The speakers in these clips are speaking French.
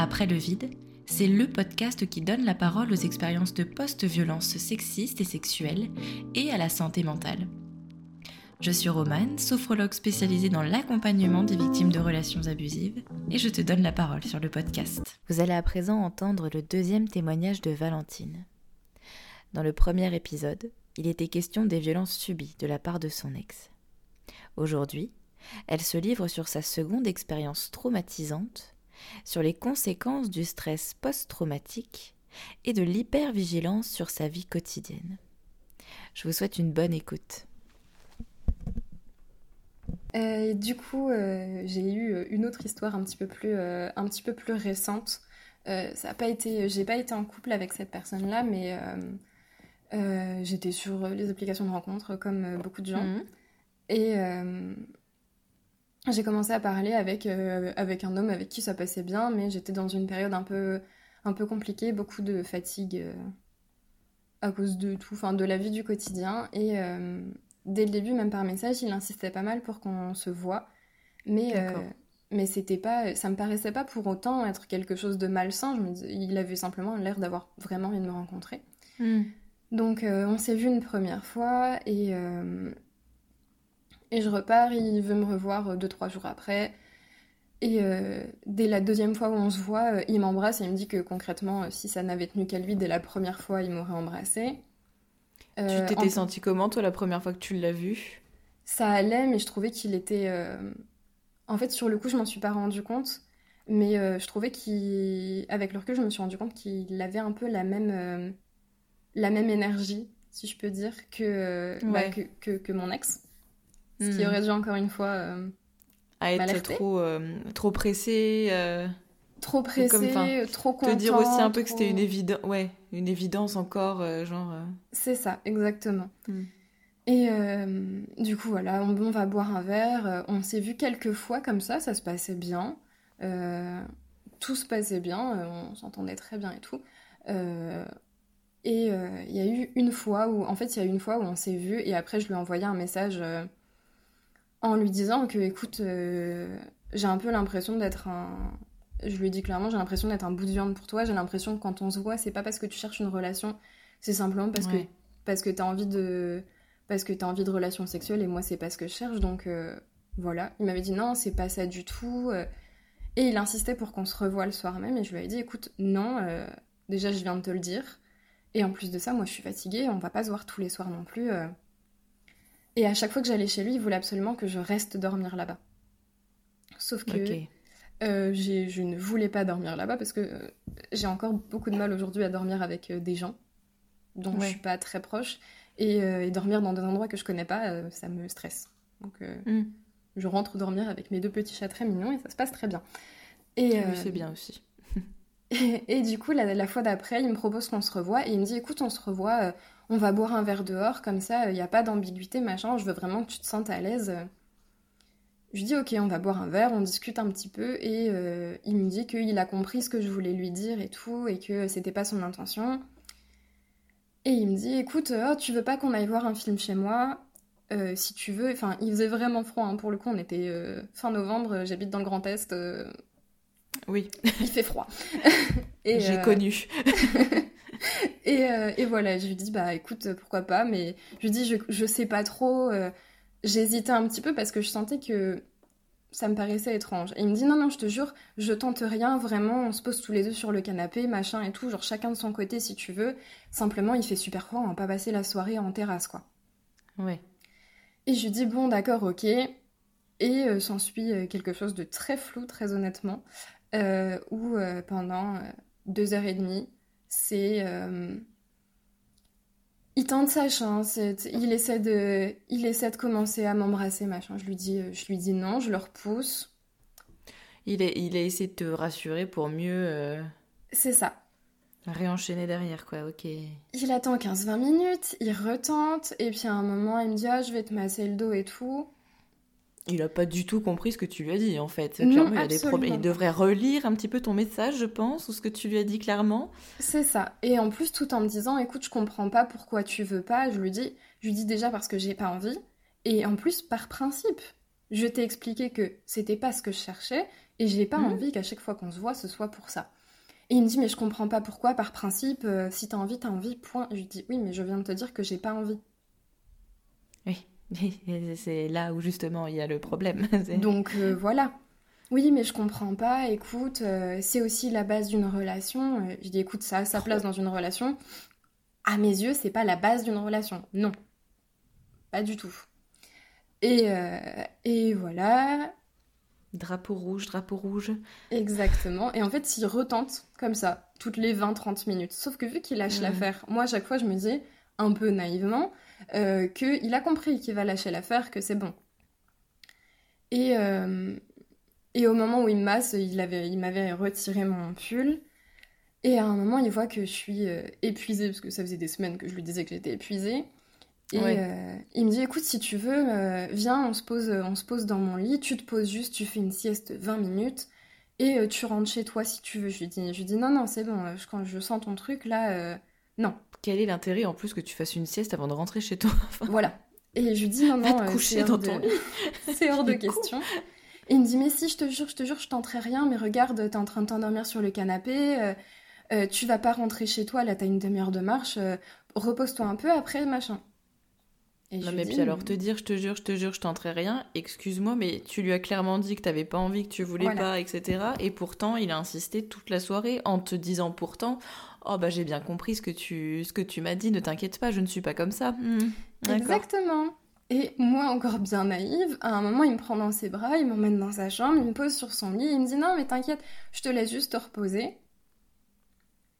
Après le vide, c'est le podcast qui donne la parole aux expériences de post-violence sexistes et sexuelles et à la santé mentale. Je suis Romane, sophrologue spécialisée dans l'accompagnement des victimes de relations abusives, et je te donne la parole sur le podcast. Vous allez à présent entendre le deuxième témoignage de Valentine. Dans le premier épisode, il était question des violences subies de la part de son ex. Aujourd'hui, elle se livre sur sa seconde expérience traumatisante sur les conséquences du stress post-traumatique et de l'hypervigilance sur sa vie quotidienne. Je vous souhaite une bonne écoute. Euh, du coup, euh, j'ai eu une autre histoire un petit peu plus, euh, un petit peu plus récente. ça a pas été, j'ai pas été en couple avec cette personne-là, mais j'étais sur les applications de rencontres comme beaucoup de gens. Mhm. Et j'ai commencé à parler avec, euh, avec un homme avec qui ça passait bien, mais j'étais dans une période un peu, un peu compliquée, beaucoup de fatigue euh, à cause de tout, enfin de la vie du quotidien. Et euh, dès le début, même par message, il insistait pas mal pour qu'on se voit. Mais, mais c'était pas, ça me paraissait pas pour autant être quelque chose de malsain. Je me il avait simplement l'air d'avoir vraiment envie de me rencontrer. Hmm. Donc on s'est vu une première fois et et je repars, il veut me revoir euh, deux, trois jours après. Et euh, dès la deuxième fois où on se voit, euh, il m'embrasse et il me dit que concrètement, si ça n'avait tenu qu'à lui, dès la première fois, il m'aurait embrassé. tu t'étais senti comment, toi, la première fois que tu l'as vu? Ça allait, mais je trouvais qu'il était... En fait, sur le coup, je m'en suis pas rendu compte. Mais je trouvais qu'avec le recul, je me suis rendu compte qu'il avait un peu la même, la même énergie, si je peux dire, que, bah, que, que mon ex. Ce qui hmm. aurait dû encore une fois. Euh, à être trop, euh, trop pressé. Euh, trop pressé, trop content. Te dire aussi un peu que c'était une, évidence ouais, une évidence encore, genre. C'est ça, exactement. Hmm. Et du coup, voilà, on, va boire un verre. On s'est vu quelques fois comme ça, ça se passait bien. tout se passait bien, on s'entendait très bien et tout. et il y a eu une fois où, en fait, il y a eu une fois où on s'est vu et après je lui ai envoyé un message en lui disant que, écoute, euh, j'ai un peu l'impression d'être un. Je lui ai dit clairement, j'ai l'impression d'être un bout de viande pour toi. J'ai l'impression que quand on se voit, c'est pas parce que tu cherches une relation, c'est simplement parce que parce que t'as envie de parce que t'as envie de relations sexuelles et moi c'est pas ce que je cherche. Donc euh, voilà, il m'avait dit non, c'est pas ça du tout. Euh. Et il insistait pour qu'on se revoie le soir même et je lui ai dit écoute, non, déjà je viens de te le dire. Et en plus de ça, moi je suis fatiguée, on va pas se voir tous les soirs non plus. Et à chaque fois que j'allais chez lui, il voulait absolument que je reste dormir là-bas. Sauf que euh, je ne voulais pas dormir là-bas parce que euh, j'ai encore beaucoup de mal aujourd'hui à dormir avec euh, des gens dont je je suis pas très proche. Et, dormir dans des endroits que je connais pas, ça me stresse. Donc mm. je rentre dormir avec mes deux petits chats très mignons et ça se passe très bien. Et oui, c'est bien aussi. et, du coup, la, la fois d'après, il me propose qu'on se revoie et il me dit écoute, on se revoit on va boire un verre dehors, comme ça, il n'y a pas d'ambiguïté, machin, je veux vraiment que tu te sentes à l'aise. Je dis ok, on va boire un verre, on discute un petit peu, et euh, il me dit qu'il a compris ce que je voulais lui dire et tout, et que c'était pas son intention. Et il me dit écoute, oh, tu veux pas qu'on aille voir un film chez moi? Euh, si tu veux, enfin, il faisait vraiment froid, hein, pour le coup, on était euh, fin novembre, j'habite dans le Grand Est. Oui. Il fait froid. J'ai connu. Euh, et, voilà, je lui dis, bah écoute, pourquoi pas, mais je lui dis, je, je sais pas trop. Euh, j'hésitais un petit peu parce que je sentais que ça me paraissait étrange. Et il me dit, non, non, je te jure, je tente rien, vraiment, on se pose tous les deux sur le canapé, machin et tout, genre chacun de son côté si tu veux. Simplement, il fait super froid, on va pas passer la soirée en terrasse, quoi. Ouais. Et je lui dis, bon, d'accord, ok. Et euh, s'ensuit quelque chose de très flou, très honnêtement, où pendant deux heures et demie, c'est euh, il tente sa chance, il essaie de, il essaie de commencer à m'embrasser, machin. Je lui dis, je lui dis non, je le repousse. Il a, il a essayé de te rassurer pour mieux. Euh, c'est ça. Réenchaîner derrière, quoi, ok. Il attend 15-20 minutes, il retente, et puis à un moment, il me dit, ah, je vais te masser le dos et tout. Il a pas du tout compris ce que tu lui as dit en fait. il, a des problèmes. il devrait relire un petit peu ton message, je pense, ou ce que tu lui as dit clairement. C'est ça. Et en plus, tout en me disant, écoute, je comprends pas pourquoi tu veux pas. Je lui dis, je lui dis déjà parce que j'ai pas envie. Et en plus, par principe, je t'ai expliqué que c'était pas ce que je cherchais Et j'ai pas mhm. envie qu'à chaque fois qu'on se voit, ce soit pour ça. Et il me dit, mais je comprends pas pourquoi, par principe, euh, si t'as envie, t'as envie, point. Je lui dis, oui, mais je viens de te dire que j'ai pas envie. Oui, c'est là où justement il y a le problème. Donc euh, voilà. Oui, mais je comprends pas, écoute, euh, c'est aussi la base d'une relation. je dis, écoute, ça a sa place dans une relation. À mes yeux, c'est pas la base d'une relation. Non. Pas du tout. Et, et voilà. Drapeau rouge, drapeau rouge. Exactement. Et en fait, s'il retente comme ça, toutes les 20-30 minutes. Sauf que vu qu'il lâche l'affaire, moi, à chaque fois, je me dis, un peu naïvement, euh, qu'il a compris qu'il va lâcher l'affaire, que c'est bon. Et, euh, et au moment où il me masse, il, avait, il m'avait retiré mon pull. Et à un moment, il voit que je suis euh, épuisée, parce que ça faisait des semaines que je lui disais que j'étais épuisée. Et euh, il me dit écoute, si tu veux, viens, on se, pose, on se pose dans mon lit, tu te poses juste, tu fais une sieste 20 minutes et tu rentres chez toi si tu veux. Je lui dis, je dis non, non, c'est bon, quand je sens ton truc là, non. Quel est l'intérêt en plus que tu fasses une sieste avant de rentrer chez toi Voilà. Et je lui dis non, non, coucher dans ton lit. c'est hors de question. Et il me dit mais si, je te jure, je te jure, je tenterai rien, mais regarde, t'es en train de t'endormir sur le canapé. tu vas pas rentrer chez toi, là t'as une demi-heure de marche, repose-toi un peu après, machin non, mais puis alors te dire, je te jure, je te jure, je tenterai rien, excuse-moi, mais tu lui as clairement dit que t'avais pas envie, que tu voulais pas, etc. Et pourtant, il a insisté toute la soirée en te disant pourtant, oh bah j'ai bien compris ce que tu, ce que tu m'as dit, ne t'inquiète pas, je ne suis pas comme ça. Hmm, Exactement. Et moi, encore bien naïve, à un moment, il me prend dans ses bras, il m'emmène dans sa chambre, il me pose sur son lit, il me dit non, mais t'inquiète, je te laisse juste te reposer.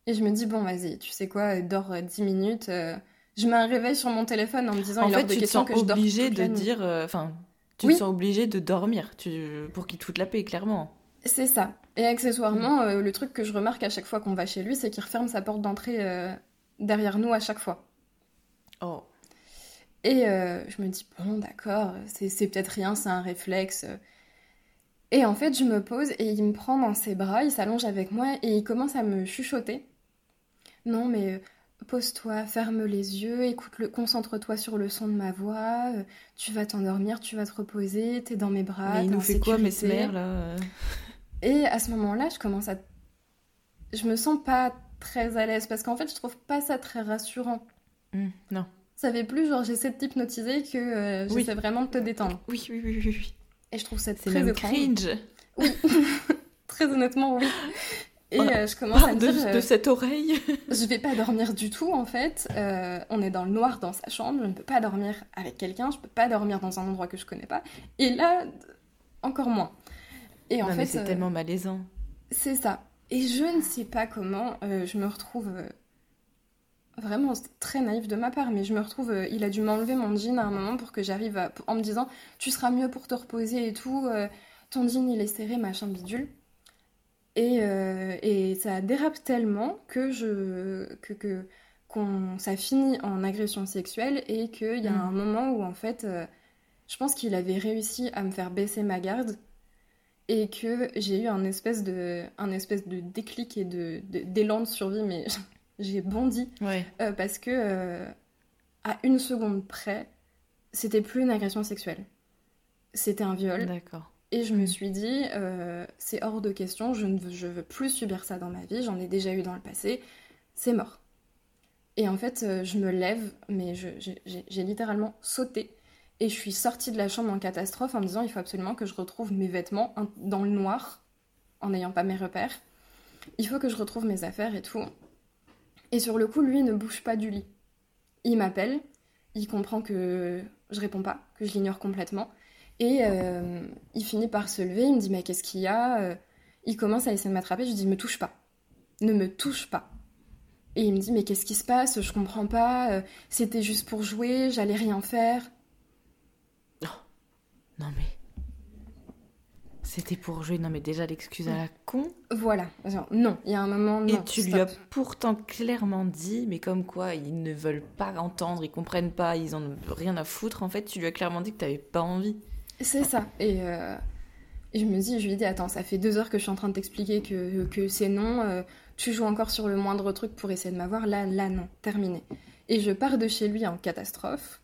Et je me dis, bon, vas-y, tu sais quoi, dors 10 minutes. Euh, je mets un réveil sur mon téléphone en me disant en il fait, tu te sens obligé de dire euh, enfin tu te sens obligé de dormir tu, pour qu'il te foute la paix clairement. C'est ça. Et accessoirement euh, le truc que je remarque à chaque fois qu'on va chez lui c'est qu'il referme sa porte d'entrée euh, derrière nous à chaque fois. Oh. Et je me dis bon d'accord c'est peut-être rien c'est un réflexe. Et en fait je me pose et il me prend dans ses bras il s'allonge avec moi et il commence à me chuchoter. Non mais Pose-toi, ferme les yeux, écoute-le, concentre-toi sur le son de ma voix, euh, tu vas t'endormir, tu vas te reposer, t'es dans mes bras. Mais il nous fait quoi, mes mères, là euh Et à ce moment-là, je commence à. Je me sens pas très à l'aise parce qu'en fait, je trouve pas ça très rassurant. Mmh, non. Ça fait plus genre j'essaie de t'hypnotiser que euh, j'essaie vraiment de te détendre. Oui, oui, oui, oui. oui. Et je trouve ça très même cringe. Oui, très honnêtement, oui. Et euh, je commence à me dire... De, de, cette oreille Je vais pas dormir du tout, en fait. Euh, on est dans le noir dans sa chambre, je ne peux pas dormir avec quelqu'un, je peux pas dormir dans un endroit que je connais pas. Et là, encore moins. Et en fait... c'est euh, tellement malaisant. C'est ça. Et je ne sais pas comment je me retrouve... Vraiment, très naïf de ma part, mais je me retrouve... il a dû m'enlever mon jean à un moment pour que j'arrive. En me disant, tu seras mieux pour te reposer et tout. ton jean, il est serré, machin bidule. Euh, et, ça dérape tellement que, je, que, que ça finit en agression sexuelle et qu'il y a mm. un moment où en fait, euh, je pense qu'il avait réussi à me faire baisser ma garde et que j'ai eu un espèce de, un espèce de déclic et de, d'élan de, survie, mais j'ai bondi euh, parce que à une seconde près, c'était plus une agression sexuelle, c'était un viol. D'accord. Et je me suis dit, euh, c'est hors de question, je ne veux, je veux plus subir ça dans ma vie, j'en ai déjà eu dans le passé, c'est mort. Et en fait, euh, je me lève, mais j'ai littéralement sauté. Et je suis sortie de la chambre en catastrophe en me disant, il faut absolument que je retrouve mes vêtements dans le noir, en n'ayant pas mes repères. Il faut que je retrouve mes affaires et tout. Et sur le coup, lui ne bouge pas du lit. Il m'appelle, il comprend que je réponds pas, que je l'ignore complètement. Et euh, il finit par se lever, il me dit mais qu'est-ce qu'il y a euh, Il commence à essayer de m'attraper, je lui dis me touche pas, ne me touche pas. Et il me dit mais qu'est-ce qui se passe Je comprends pas, euh, c'était juste pour jouer, j'allais rien faire. Non, non mais... C'était pour jouer, non mais déjà l'excuse à la con. Voilà, non, il y a un moment. Non, Et tu lui as pourtant clairement dit, mais comme quoi ils ne veulent pas entendre, ils comprennent pas, ils en ont rien à foutre. En fait, tu lui as clairement dit que tu n'avais pas envie. C'est ça. Euh, et, je me dis, je lui dis, attends, ça fait deux heures que je suis en train de t'expliquer que, que c'est non. Euh, tu joues encore sur le moindre truc pour essayer de m'avoir. Là, là, non, terminé. Et je pars de chez lui en catastrophe.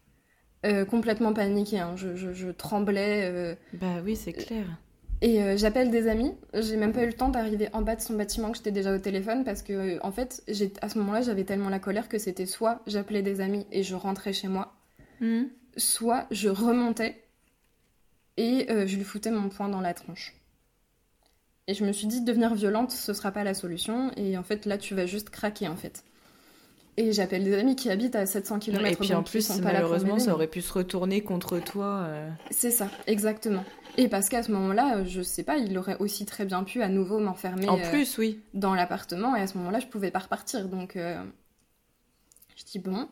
Euh, complètement paniquée, hein. je, je, tremblais. Bah oui, c'est clair. Et j'appelle des amis. J'ai même pas eu le temps d'arriver en bas de son bâtiment que j'étais déjà au téléphone parce que, en fait, à ce moment-là, j'avais tellement la colère que c'était soit j'appelais des amis et je rentrais chez moi, hmm. soit je remontais et euh, je lui foutais mon poing dans la tronche. Et je me suis dit, devenir violente, ce sera pas la solution. Et en fait, là, tu vas juste craquer, en fait. Et j'appelle des amis qui habitent à 700 km. Et puis en plus, malheureusement, ça aurait pu se retourner contre toi. Euh. C'est ça, exactement. Et parce qu'à ce moment-là, je sais pas, il aurait aussi très bien pu à nouveau m'enfermer. En plus, oui. Dans l'appartement. Et à ce moment-là, je pouvais pas repartir. Donc, euh, je dis bon.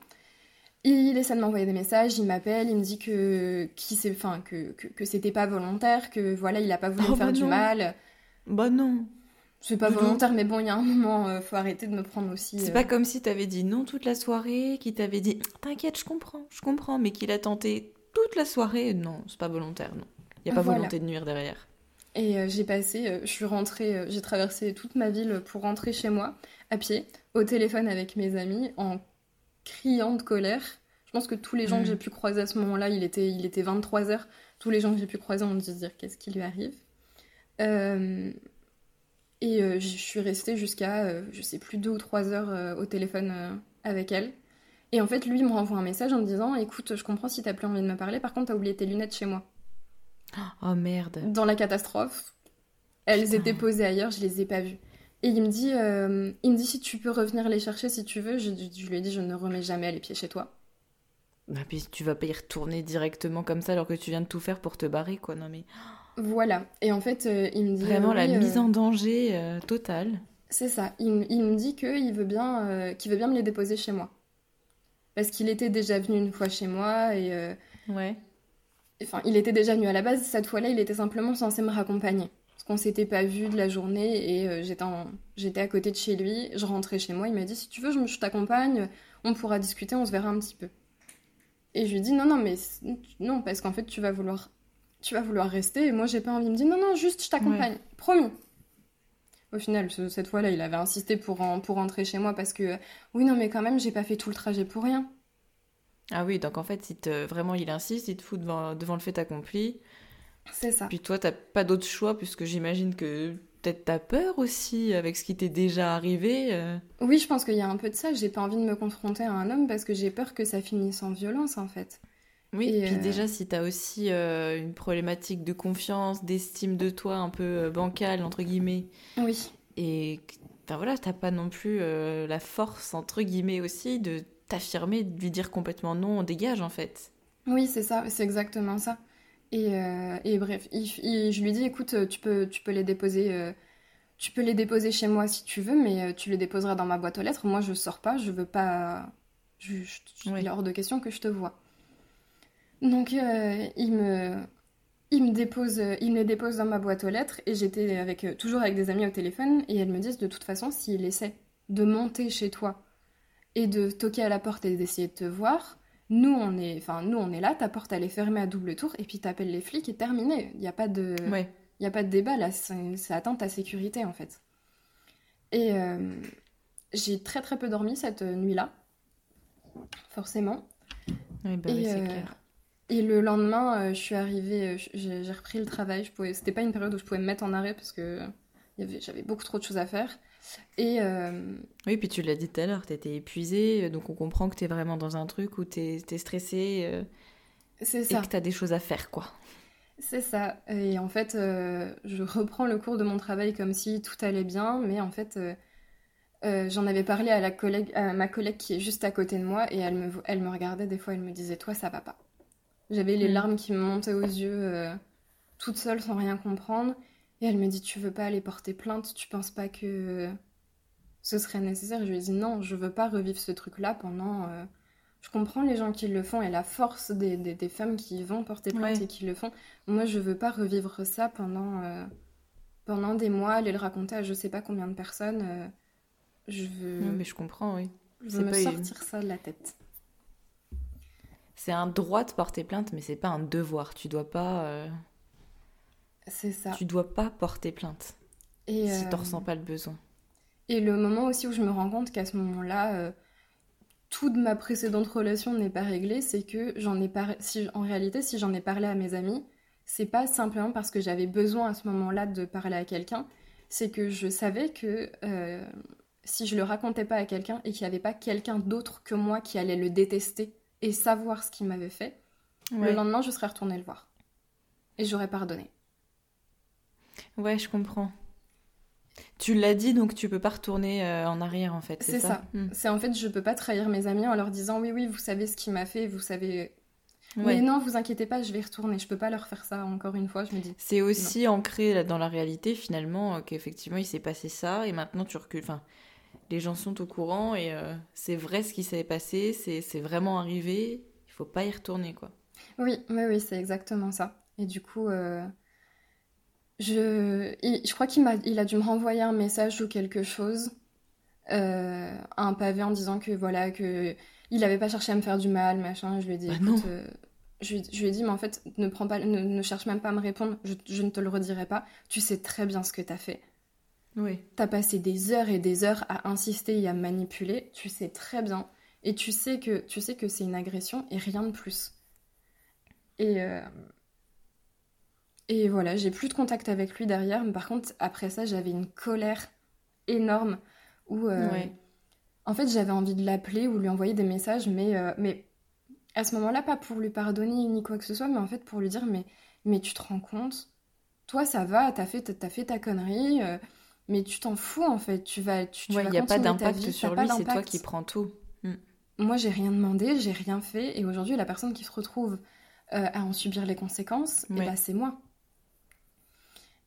Il essaie de m'envoyer des messages, il m'appelle, il me dit que, qui enfin, que, que, que c'était pas volontaire, que voilà, il a pas voulu me oh, faire bah du mal. Bah non. C'est pas volontaire, mais bon, il y a un moment, euh, faut arrêter de me prendre aussi. C'est pas euh. comme si t'avais dit non toute la soirée, qu'il t'avait dit t'inquiète, je comprends, je comprends, mais qu'il a tenté toute la soirée. Non, c'est pas volontaire, non. Il y a pas volonté de nuire derrière. Et euh, j'ai passé, je suis rentrée, j'ai traversé toute ma ville pour rentrer chez moi, à pied, au téléphone avec mes amis, en criant de colère. Je pense que tous les gens que mm. j'ai pu croiser à ce moment-là, il était, il était 23h, tous les gens que j'ai pu croiser ont dû se dire qu'est-ce qui lui arrive? Euh, et euh, je suis restée jusqu'à, euh, je sais plus, deux ou trois heures euh, au téléphone avec elle. Et en fait, lui me renvoie un message en me disant Écoute, je comprends si t'as plus envie de me parler, par contre, t'as oublié tes lunettes chez moi. Oh merde. Dans la catastrophe. Elles étaient posées ailleurs, je les ai pas vues. Et il me dit, il me dit si tu peux revenir les chercher si tu veux. Je, je, lui ai dit je ne remets jamais les pieds chez toi. Bah puis tu vas pas y retourner directement comme ça alors que tu viens de tout faire pour te barrer quoi. Non mais. Voilà. Et en fait, euh, il me dit. Vraiment la euh, mise en danger euh, totale. C'est ça. Il, me dit qu'il veut, bien, qu'il veut bien me les déposer chez moi. Parce qu'il était déjà venu une fois chez moi et. ouais. Enfin, il était déjà venu à la base. Cette fois-là, il était simplement censé me raccompagner. Parce qu'on s'était pas vu de la journée et j'étais, j'étais à côté de chez lui. Je rentrais chez moi. Il m'a dit si tu veux, je, t'accompagne. On pourra discuter. On se verra un petit peu. Et je lui dis non, non, mais non, parce qu'en fait, tu vas vouloir tu vas vouloir rester. Et moi, j'ai pas envie. Il me dit, non, non, juste, je t'accompagne. Promis. Au final, cette fois-là, il avait insisté pour, pour rentrer chez moi parce que, oui, non, mais quand même, j'ai pas fait tout le trajet pour rien. Ah oui, donc en fait, il te, vraiment, il insiste, il te fout devant, devant le fait accompli. C'est ça. Puis toi, t'as pas d'autre choix puisque j'imagine que peut-être t'as peur aussi avec ce qui t'est déjà arrivé. Euh. Oui, je pense qu'il y a un peu de ça. J'ai pas envie de me confronter à un homme parce que j'ai peur que ça finisse en violence, en fait. Oui, et puis euh, déjà, si tu as aussi euh, une problématique de confiance, d'estime de toi un peu bancale, entre guillemets. Oui. Et enfin voilà, t'as pas non plus la force, entre guillemets aussi, de t'affirmer, de lui dire complètement non, on dégage en fait. Oui, c'est ça, c'est exactement ça. Et, et bref, je lui dis, écoute, tu peux, tu peux les déposer. tu peux les déposer chez moi si tu veux, mais tu les déposeras dans ma boîte aux lettres. Moi, je sors pas, je veux pas. Je, il est hors de question que je te vois. Donc euh, il me il me dépose il me dépose dans ma boîte aux lettres et j'étais avec euh, toujours avec des amis au téléphone et elles me disent de toute façon s'il essaie de monter chez toi et de toquer à la porte et d'essayer de te voir, nous on est enfin nous on est là, ta porte elle est fermée à double tour et puis t'appelles les flics et terminé. Il n'y a pas de il y a pas de débat là, c'est atteint ta sécurité en fait. Et euh, j'ai très très peu dormi cette nuit-là, forcément. Oui, bah oui, c'est clair. Et le lendemain, euh, je suis arrivée, euh, j'ai repris le travail. Je pouvais, c'était pas une période où je pouvais me mettre en arrêt parce que j'avais beaucoup trop de choses à faire. Et euh, oui, puis tu l'as dit tout à l'heure, tu étais épuisée, donc on comprend que tu es vraiment dans un truc où tu es, stressée c'est ça. et que tu as des choses à faire, quoi. C'est ça. Et en fait, je reprends le cours de mon travail comme si tout allait bien, mais en fait, j'en avais parlé à, la collègue, à ma collègue qui est juste à côté de moi et elle me, elle me regardait des fois, elle me disait Toi, ça va pas. J'avais les mm. larmes qui me montaient aux yeux, euh, toute seule sans rien comprendre. Et elle me dit Tu veux pas aller porter plainte Tu penses pas que ce serait nécessaire? Je lui ai dit Non, je veux pas revivre ce truc-là pendant. Euh, je comprends les gens qui le font et la force des, des, femmes qui vont porter plainte et qui le font. Moi, je veux pas revivre ça pendant, euh, pendant des mois, aller le raconter à je sais pas combien de personnes. je veux. mais je comprends, oui. Je veux me sortir ça de la tête c'est un droit de porter plainte, mais c'est pas un devoir. Tu dois pas. C'est ça. Tu dois pas porter plainte. Et si tu euh, ressens pas le besoin. Et le moment aussi où je me rends compte qu'à ce moment-là, euh, toute ma précédente relation n'est pas réglée, c'est que j'en ai pas. Si, en réalité, si j'en ai parlé à mes amis, c'est pas simplement parce que j'avais besoin à ce moment-là de parler à quelqu'un, c'est que je savais que euh, si je le racontais pas à quelqu'un et qu'il n'y avait pas quelqu'un d'autre que moi qui allait le détester et savoir ce qu'il m'avait fait, le lendemain je serais retournée le voir et j'aurais pardonné. Ouais, je comprends. Tu l'as dit, donc tu peux pas retourner euh, en arrière en fait. C'est ça. Hmm. C'est en fait, je peux pas trahir mes amis en leur disant oui, oui, vous savez ce qu'il m'a fait, vous savez. Mais non, vous inquiétez pas, je vais retourner. Je peux pas leur faire ça encore une fois. Je me dis. C'est aussi ancré dans la réalité finalement euh, qu'effectivement il s'est passé ça et maintenant tu recules. Enfin, les gens sont au courant et euh, c'est vrai ce qui s'est passé, c'est vraiment arrivé. Il faut pas y retourner quoi. Oui, oui, oui, c'est exactement ça. Et du coup, je, je crois qu'il a, il a dû me renvoyer un message ou quelque chose, euh, un pavé en disant que voilà, que il n'avait pas cherché à me faire du mal, machin. Je lui ai dit, bah écoute, euh, je, lui ai dit, mais en fait, ne, prends pas, ne, cherche même pas à me répondre, je, je, ne te le redirai pas. Tu sais très bien ce que tu as fait. Oui. T'as passé des heures et des heures à insister et à manipuler, tu sais très bien. Et tu sais que, tu sais que c'est une agression et rien de plus. Et, euh, et voilà, j'ai plus de contact avec lui derrière. Mais par contre, après ça, j'avais une colère énorme où, euh, en fait, j'avais envie de l'appeler ou lui envoyer des messages, mais, euh, mais à ce moment-là, pas pour lui pardonner ni quoi que ce soit, mais en fait pour lui dire, mais, mais tu te rends compte, toi, ça va, t'as fait, as fait ta connerie, euh, mais tu t'en fous en fait. Tu vas, tu, il n'y a pas d'impact sur lui, c'est toi qui prends tout. Mm. Moi, j'ai rien demandé, j'ai rien fait, et aujourd'hui, la personne qui se retrouve à en subir les conséquences, eh ben, c'est moi.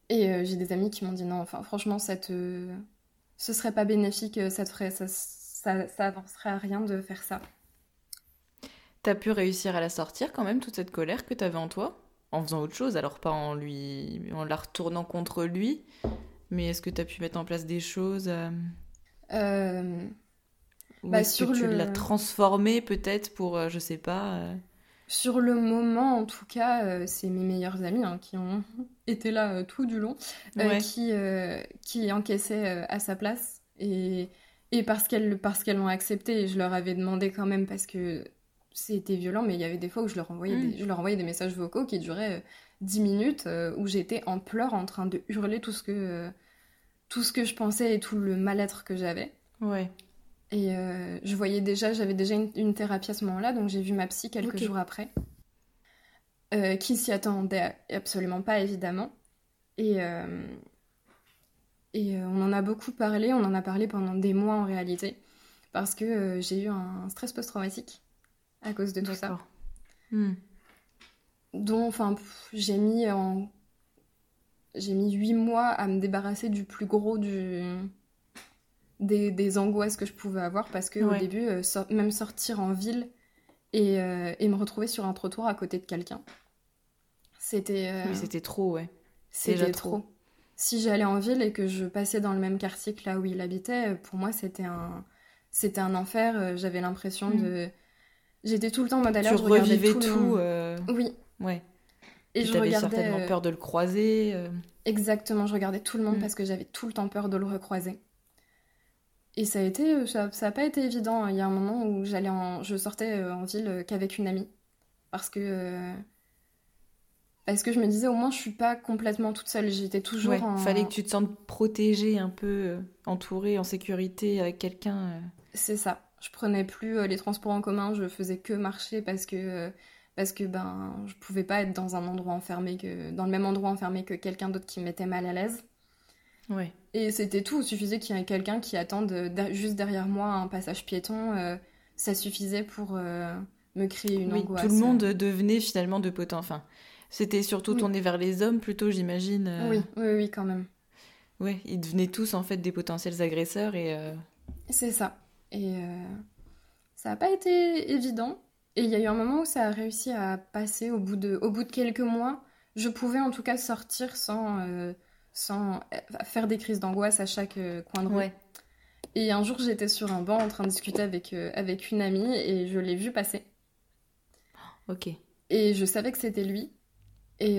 Et euh, j'ai des amis qui m'ont dit non, enfin franchement, ça te... ce serait pas bénéfique, euh, ça te ferait, ça, ça, ça avancerait à rien de faire ça. T'as pu réussir à la sortir quand même, toute cette colère que t'avais en toi En faisant autre chose, alors pas en lui, en la retournant contre lui, mais est-ce que t'as pu mettre en place des choses euh... euh Ou bah, est-ce que tu l'as transformé peut-être pour, je sais pas sur le moment, en tout cas, euh, c'est mes meilleurs amis hein, qui ont été là euh, tout du long, euh, qui, qui encaissaient à sa place. Et, et parce qu'elles parce qu'elles l'ont accepté, je leur avais demandé quand même parce que c'était violent, mais il y avait des fois où je leur envoyais, mm. des, je leur envoyais des messages vocaux qui duraient 10 minutes, où j'étais en pleurs en train de hurler tout ce que, tout ce que je pensais et tout le mal-être que j'avais. Ouais. Et euh, je voyais déjà, j'avais déjà une, thérapie à ce moment-là, donc j'ai vu ma psy quelques jours après, euh, qui s'y attendait absolument pas, évidemment. Et, euh, et on en a beaucoup parlé, on en a parlé pendant des mois en réalité, parce que j'ai eu un stress post-traumatique à cause de tout ça. Hmm. Donc, enfin, j'ai mis en... J'ai mis huit mois à me débarrasser du plus gros du des, angoisses que je pouvais avoir parce que au début, euh, même sortir en ville euh, et, me retrouver sur un trottoir à côté de quelqu'un, c'était. Euh, c'était trop, ouais. C'était trop. Si j'allais en ville et que je passais dans le même quartier que là où il habitait, pour moi c'était un, c'était un enfer. J'avais l'impression mm. de, j'étais tout le temps en mode alerte. Tu revivais tout. Oui. Ouais. Et, je regardais. certainement peur de le croiser. Exactement, je regardais tout le monde mm. parce que j'avais tout le temps peur de le recroiser. Et ça a été, euh, ça, ça a pas été évident. Il y a un moment où j'allais en, je sortais euh, en ville euh, qu'avec une amie, parce que parce que je me disais au moins je suis pas complètement toute seule. J'étais toujours. Ouais, Fallait que tu te sentes protégée, un peu entourée, en sécurité avec quelqu'un. C'est ça. Je prenais plus les transports en commun. Je faisais que marcher parce que parce que ben je pouvais pas être dans un endroit enfermé que dans le même endroit enfermé que quelqu'un d'autre qui me mettait mal à l'aise. Ouais. Et c'était tout. Il suffisait qu'il y ait quelqu'un qui attende juste derrière moi un passage piéton. Euh, ça suffisait pour euh, me créer une oui, angoisse. Tout le monde devenait finalement de potent. Enfin, c'était surtout tourné vers les hommes plutôt, j'imagine. Euh. Oui, oui, oui, quand même. Oui, ils devenaient tous en fait des potentiels agresseurs et. C'est ça. Et ça n'a pas été évident. Et il y a eu un moment où ça a réussi à passer au bout de, au bout de quelques mois. Je pouvais en tout cas sortir sans sans euh, faire des crises d'angoisse à chaque euh, coin de rue. Et un jour, j'étais sur un banc en train de discuter avec, euh, avec une amie et je l'ai vu passer. Ok. Et je savais que c'était lui. Et,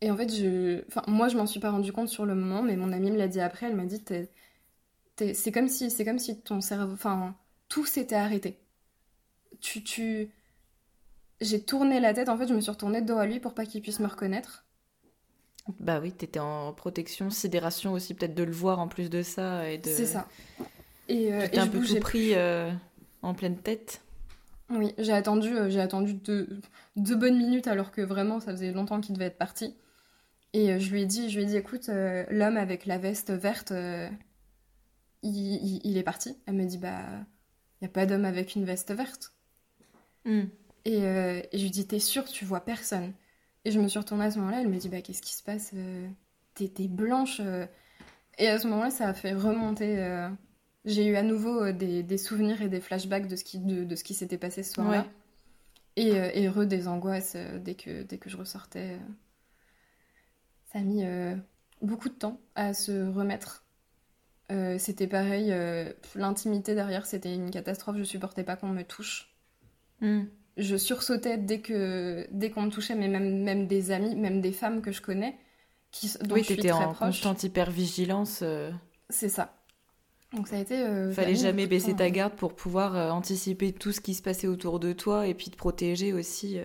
et en fait, je... enfin, moi, je m'en suis pas rendu compte sur le moment, mais mon amie me l'a dit après. Elle m'a dit c'est comme si c'est comme si ton cerveau. Enfin, tout s'était arrêté. Tu. tu j'ai tourné la tête, en fait, je me suis retournée dos à lui pour pas qu'il puisse me reconnaître. Bah oui, t'étais en protection, sidération aussi, peut-être de le voir en plus de ça. et de... C'est ça. Et, euh, un peu tout pris euh, en pleine tête. Oui, j'ai attendu, euh, j'ai attendu deux, deux, bonnes minutes alors que vraiment ça faisait longtemps qu'il devait être parti. Et euh, je lui ai dit, je lui ai dit, écoute, l'homme avec la veste verte, il, il, est parti. Elle me dit, bah, il n'y a pas d'homme avec une veste verte. Hmm. Et, et, je lui dis, t'es sûre, tu vois personne. Et je me suis retournée à ce moment-là, elle me dit Bah, qu'est-ce qui se passe euh, T'es blanche. Euh. Et à ce moment-là, ça a fait remonter. Euh, j'ai eu à nouveau des, souvenirs et des flashbacks de ce qui, de, ce qui s'était passé ce soir-là. Et, heureux des angoisses dès, que, dès que je ressortais. Ça a mis beaucoup de temps à se remettre. c'était pareil, l'intimité derrière, c'était une catastrophe. Je supportais pas qu'on me touche. Hmm je sursautais dès que dès qu'on me touchait, mais même, même des amis, même des femmes que je connais, qui, dont oui, je suis très en constante hypervigilance. Euh. C'est ça. Donc ça a été. Euh, Fallait jamais baisser ta garde pour pouvoir euh, anticiper tout ce qui se passait autour de toi et puis te protéger aussi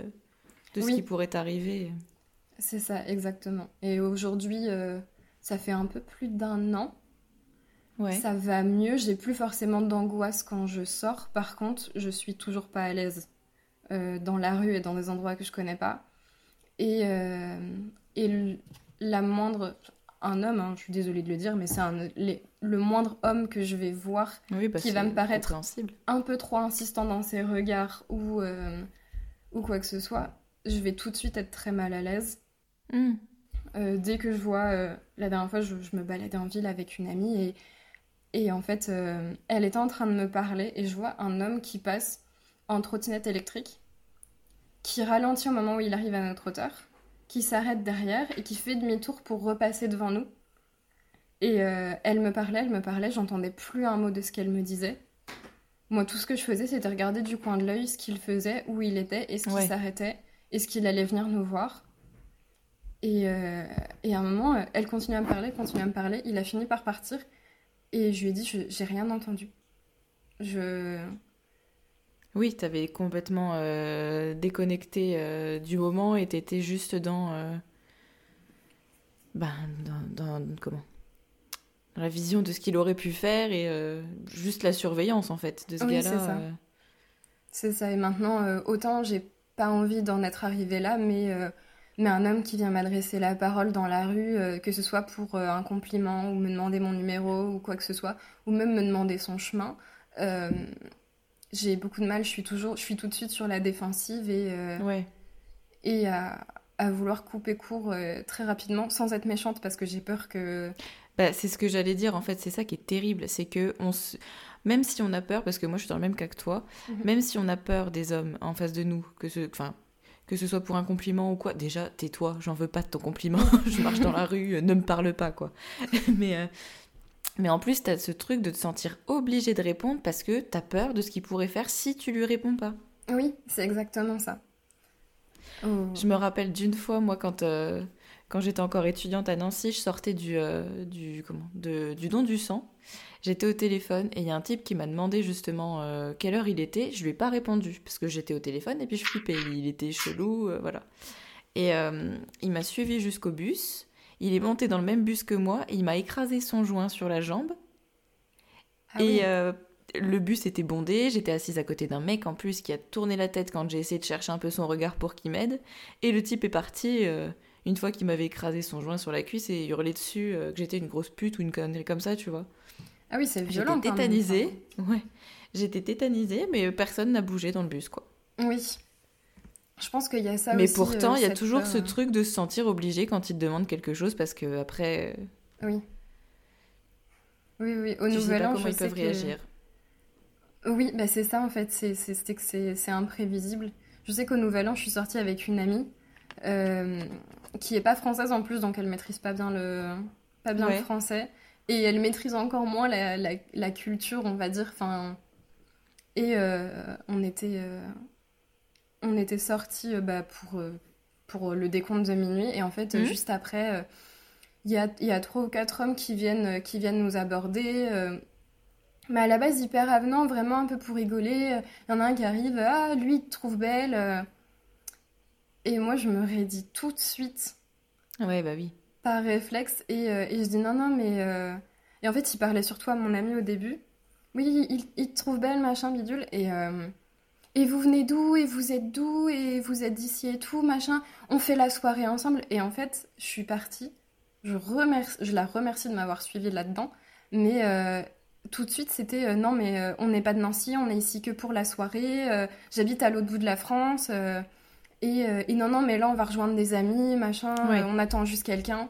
de ce qui pourrait t'arriver. C'est ça, exactement. Et aujourd'hui, ça fait un peu plus d'un an. Ouais. Ça va mieux, j'ai plus forcément d'angoisse quand je sors. Par contre, je suis toujours pas à l'aise euh, dans la rue et dans des endroits que je connais pas. Et, euh, et la moindre. Un homme, hein, je suis désolée de le dire, mais c'est le moindre homme que je vais voir bah, qui va me paraître un peu trop insistant dans ses regards ou, euh, ou quoi que ce soit, je vais tout de suite être très mal à l'aise. Hmm. dès que je vois, la dernière fois, je, je, me baladais en ville avec une amie et, et en fait, elle était en train de me parler et je vois un homme qui passe en trottinette électrique qui ralentit au moment où il arrive à notre hauteur, qui s'arrête derrière et qui fait demi-tour pour repasser devant nous. Et euh, elle me parlait, elle me parlait, j'entendais plus un mot de ce qu'elle me disait. Moi, tout ce que je faisais, c'était regarder du coin de l'œil ce qu'il faisait, où il était, et ce qu'il s'arrêtait, et ce qu'il allait venir nous voir. Et, euh, et, à un moment, elle continue à me parler, continue à me parler. Il a fini par partir, et je lui ai dit, j'ai rien entendu. Je, oui, tu avais complètement euh, déconnecté euh, du moment et tu étais juste dans, euh, ben, dans, comment? La vision de ce qu'il aurait pu faire et juste la surveillance en fait de ce gars-là. C'est ça. C'est ça. Et maintenant, autant j'ai pas envie d'en être arrivé là, mais, mais un homme qui vient m'adresser la parole dans la rue, que ce soit pour un compliment ou me demander mon numéro ou quoi que ce soit, ou même me demander son chemin j'ai beaucoup de mal, je suis toujours, je suis tout de suite sur la défensive et, euh, ouais. et à, à, vouloir couper court euh, très rapidement sans être méchante parce que j'ai peur que. Bah, c'est ce que j'allais dire en fait, c'est ça qui est terrible, c'est que on même si on a peur, parce que moi je suis dans le même cas que toi, mhm. même si on a peur des hommes en face de nous, que ce, enfin, que ce soit pour un compliment ou quoi, déjà tais-toi, j'en veux pas de ton compliment, je marche dans la rue, ne me parle pas quoi. Mais euh, mais en plus, t'as ce truc de te sentir obligé de répondre parce que t'as peur de ce qu'il pourrait faire si tu lui réponds pas. Oui, c'est exactement ça. Oh. Je me rappelle d'une fois, moi, quand, euh, quand j'étais encore étudiante à Nancy, je sortais du, euh, du, comment, de, du don du sang. J'étais au téléphone et il y a un type qui m'a demandé justement euh, quelle heure il était. Je lui ai pas répondu parce que j'étais au téléphone et puis je flippais. Il était chelou, voilà. Et il m'a suivi jusqu'au bus. Il est monté dans le même bus que moi, il m'a écrasé son joint sur la jambe. Ah et euh, le bus était bondé, j'étais assise à côté d'un mec en plus qui a tourné la tête quand j'ai essayé de chercher un peu son regard pour qu'il m'aide. Et le type est parti euh, une fois qu'il m'avait écrasé son joint sur la cuisse et hurlé dessus euh, que j'étais une grosse pute ou une connerie comme ça, tu vois. Ah oui, c'est violent. J'étais tétanisée. Ouais. J'étais tétanisée, mais personne n'a bougé dans le bus, quoi. Oui. Je pense qu'il y a ça Mais pourtant, euh, il y a toujours ce truc de se sentir obligé quand ils te demandent quelque chose parce que après. Euh, oui. Oui, oui. Au nouvel an, comment ils peuvent réagir. Oui, bah c'est ça en fait. C'est que c'est imprévisible. Je sais qu'au nouvel an, je suis sortie avec une amie euh, qui est pas française en plus, donc elle maîtrise pas bien le pas bien le français et elle maîtrise encore moins la, la, culture, on va dire. Enfin. Et on était on était sortis euh, bah, pour, euh, pour le décompte de minuit. Et en fait, mhm. juste après, il euh, y a, trois ou quatre hommes qui viennent, qui viennent nous aborder. mais à la base, hyper avenant, vraiment un peu pour rigoler. Il y en a un qui arrive, ah, lui, il te trouve belle. Et moi, je me raidis tout de suite. Ouais, bah oui. Par réflexe. Et, euh, et je dis non, non, mais. Euh, et en fait, il parlait surtout à mon ami au début. Oui, il, il te trouve belle, machin, bidule. Et. Euh, et vous venez d'où Et vous êtes d'où Et vous êtes d'ici et tout, machin. On fait la soirée ensemble. Et en fait, je suis partie. Je, remercie, je la remercie de m'avoir suivie là-dedans. Mais tout de suite, c'était non, mais on n'est pas de Nancy, on est ici que pour la soirée. J'habite à l'autre bout de la France. Euh, et, non, non, mais là, on va rejoindre des amis, machin, euh, on attend juste quelqu'un.